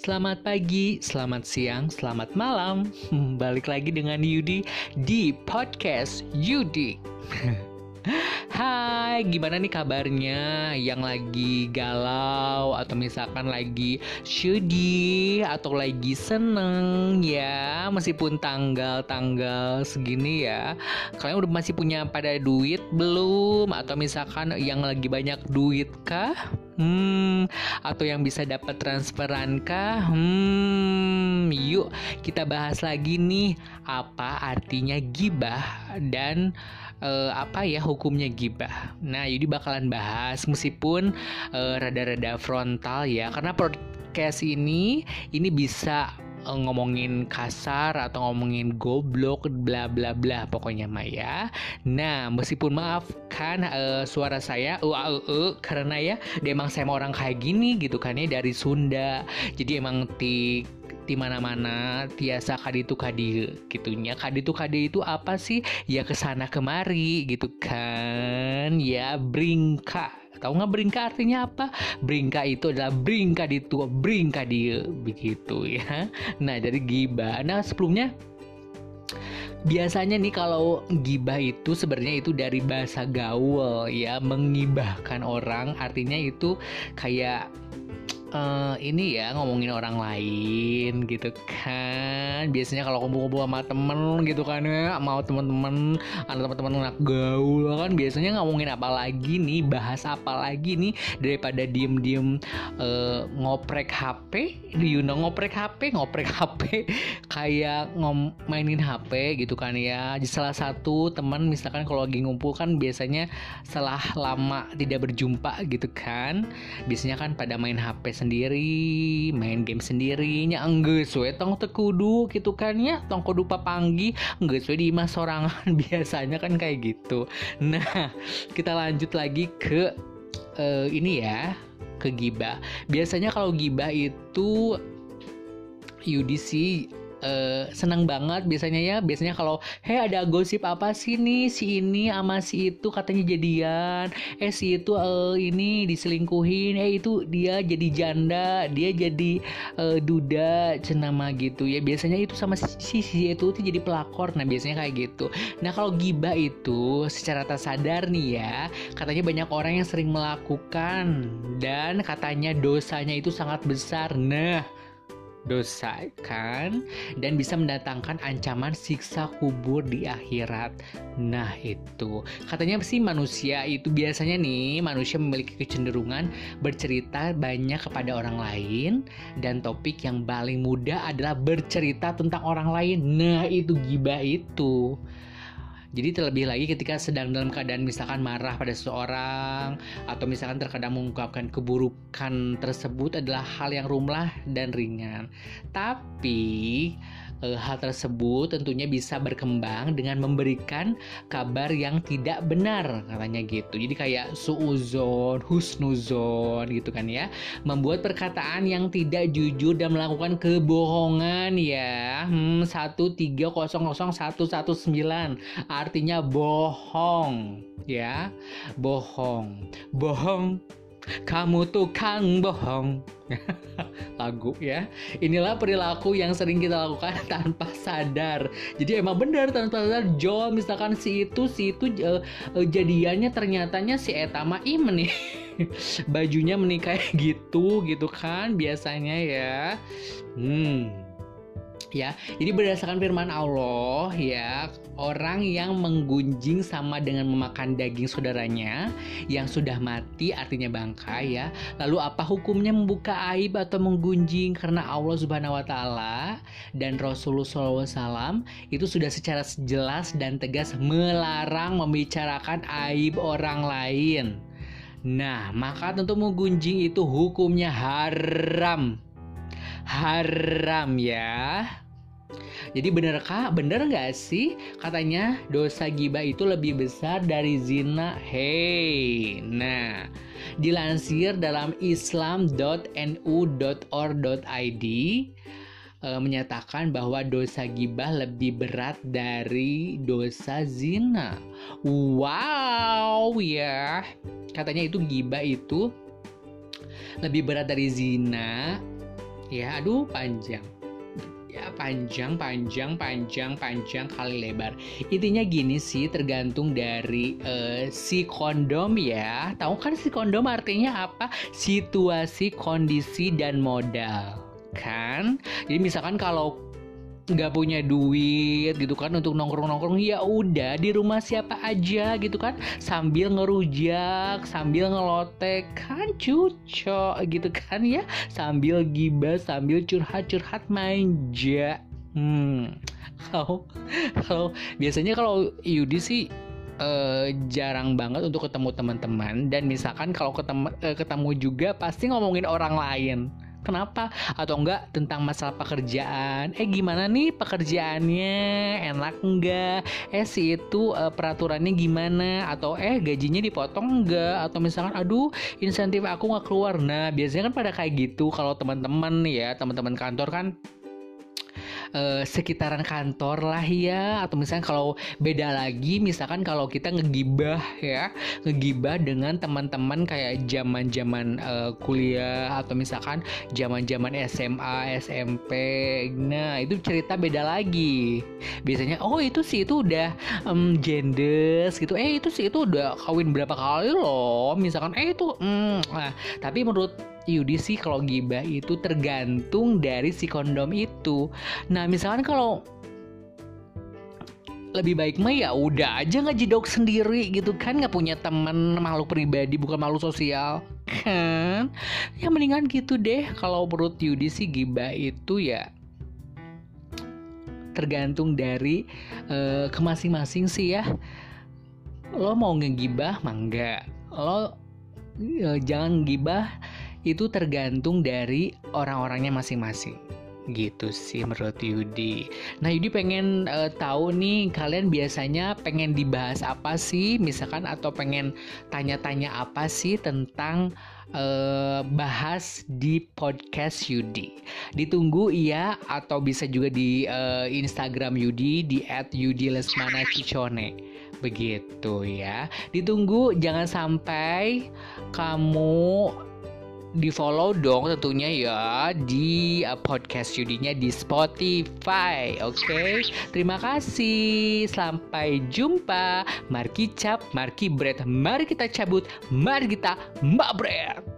Selamat pagi, selamat siang, selamat malam. Balik lagi dengan Yudi di podcast Yudi. Hai, gimana nih kabarnya? Yang lagi galau atau misalkan lagi sedih atau lagi seneng ya, meskipun tanggal-tanggal segini ya. Kalian udah masih punya pada duit belum? Atau misalkan yang lagi banyak duit kah? Hmm, atau yang bisa dapat transferan kah? Hmm, yuk kita bahas lagi nih apa artinya gibah dan uh, apa ya hukumnya gibah. Nah, jadi bakalan bahas meskipun uh, rada-rada frontal ya karena podcast ini ini bisa Eh, ngomongin kasar atau ngomongin goblok bla bla bla pokoknya mah ya. Nah, meskipun maaf kan uh, suara saya uh, uh, uh, karena ya emang saya mau orang kayak gini gitu kan ya dari Sunda. Jadi emang ti di mana-mana tiasa kaditu kadi gitunya kaditu kadi itu apa sih ya ke sana kemari gitu kan ya bringka Tahu nggak beringka artinya apa? Beringka itu adalah beringka di tua, beringka dia begitu ya. Nah jadi gibah. Nah sebelumnya biasanya nih kalau gibah itu sebenarnya itu dari bahasa gaul ya mengibahkan orang artinya itu kayak uh, ini ya ngomongin orang lain gitu kan. Biasanya kalau kumpul-kumpul sama temen gitu kan ya mau temen-temen ada teman-teman anak gaul kan biasanya ngomongin apa lagi nih bahas apa lagi nih daripada diem-diem uh, ngoprek HP you know ngoprek HP ngoprek HP kayak ngom mainin HP gitu kan ya. Di salah satu teman misalkan kalau lagi ngumpul kan biasanya setelah lama tidak berjumpa gitu kan biasanya kan pada main HP sendiri main game sendiri nya enggak suwe tong tekudu gitu kan ya tong kudu papanggi enggak suwe di mas sorangan biasanya kan kayak gitu. Nah kita lanjut lagi ke uh, ini ya ke gibah. Biasanya kalau gibah itu UDC uh, senang banget biasanya ya. Biasanya kalau hei ada gosip apa sih nih? Si ini sama si itu katanya jadian. Eh si itu uh, ini diselingkuhin. Eh itu dia jadi janda. Dia jadi uh, duda. Cenama gitu ya. Biasanya itu sama si si itu tuh jadi pelakor. Nah biasanya kayak gitu. Nah kalau gibah itu secara tak sadar nih ya katanya banyak orang yang sering melakukan dan katanya dosanya itu sangat besar. Nah dosa kan dan bisa mendatangkan ancaman siksa kubur di akhirat. Nah, itu. Katanya sih manusia itu biasanya nih manusia memiliki kecenderungan bercerita banyak kepada orang lain dan topik yang paling mudah adalah bercerita tentang orang lain. Nah, itu gibah itu. Jadi terlebih lagi ketika sedang dalam keadaan misalkan marah pada seseorang atau misalkan terkadang mengungkapkan keburukan tersebut adalah hal yang rumlah dan ringan. Tapi e, hal tersebut tentunya bisa berkembang dengan memberikan kabar yang tidak benar katanya gitu. Jadi kayak suuzon, husnuzon gitu kan ya. Membuat perkataan yang tidak jujur dan melakukan kebohongan ya. Hmm, 1300119 artinya bohong ya. Bohong. Bohong kamu tukang bohong. Lagu ya. Inilah perilaku yang sering kita lakukan tanpa sadar. Jadi emang benar tanpa sadar Jo misalkan si itu si itu uh, jadiannya ternyatanya si Etama im nih. Bajunya menikah gitu gitu kan biasanya ya. Hmm ya. Jadi berdasarkan firman Allah ya, orang yang menggunjing sama dengan memakan daging saudaranya yang sudah mati artinya bangkai ya. Lalu apa hukumnya membuka aib atau menggunjing karena Allah Subhanahu wa taala dan Rasulullah SAW itu sudah secara jelas dan tegas melarang membicarakan aib orang lain. Nah, maka tentu menggunjing itu hukumnya haram haram ya. Jadi benerkah, bener nggak sih katanya dosa gibah itu lebih besar dari zina? Hey, nah dilansir dalam islam.nu.or.id e, menyatakan bahwa dosa gibah lebih berat dari dosa zina. Wow ya, katanya itu gibah itu lebih berat dari zina ya aduh panjang. Ya panjang panjang panjang panjang kali lebar. Intinya gini sih tergantung dari uh, si kondom ya. Tahu kan si kondom artinya apa? Situasi kondisi dan modal. Kan? Jadi misalkan kalau nggak punya duit gitu kan untuk nongkrong-nongkrong ya udah di rumah siapa aja gitu kan. Sambil ngerujak sambil ngelotek kan cucok gitu kan ya. Sambil gibah sambil curhat-curhat manja. Hmm kalau kalau biasanya kalau Yudi sih uh, jarang banget untuk ketemu teman-teman. Dan misalkan kalau ketemu uh, ketemu juga pasti ngomongin orang lain Kenapa? Atau enggak tentang masalah pekerjaan. Eh gimana nih pekerjaannya? Enak enggak? Eh si itu uh, peraturannya gimana? Atau eh gajinya dipotong enggak? Atau misalkan aduh insentif aku nggak keluar. Nah biasanya kan pada kayak gitu kalau teman-teman ya teman-teman kantor kan uh, sekitaran kantor lah ya. Atau misalnya kalau beda lagi misalkan kalau kita ngegibah ya. Ngegibah dengan teman-teman kayak zaman-zaman uh, kuliah atau misalkan zaman-zaman SMA SMP nah itu cerita beda lagi. Biasanya oh itu sih itu udah um, gendes gitu. Eh itu sih itu udah kawin berapa kali loh? Misalkan eh itu mm, nah. Tapi menurut Yudi sih kalau gibah itu tergantung dari si kondom itu. Nah misalkan kalau lebih baik mah ya udah aja nggak jedok sendiri gitu kan nggak punya teman makhluk pribadi bukan makhluk sosial kan? Ya mendingan gitu deh. Kalau menurut Yudi sih gibah itu ya tergantung dari uh, ke masing-masing sih ya. Lo mau ngegibah mangga lo uh, jangan gibah itu tergantung dari orang-orangnya masing-masing gitu sih menurut Yudi. Nah Yudi pengen uh, tahu nih kalian biasanya pengen dibahas apa sih, misalkan atau pengen tanya-tanya apa sih tentang uh, bahas di podcast Yudi. Ditunggu iya atau bisa juga di uh, Instagram Yudi di @yudilesmanakicone. Begitu ya. Ditunggu jangan sampai kamu di follow dong tentunya ya di uh, podcast judinya di Spotify oke okay? terima kasih sampai jumpa mari cap mari bread mari kita cabut mari kita mbak bread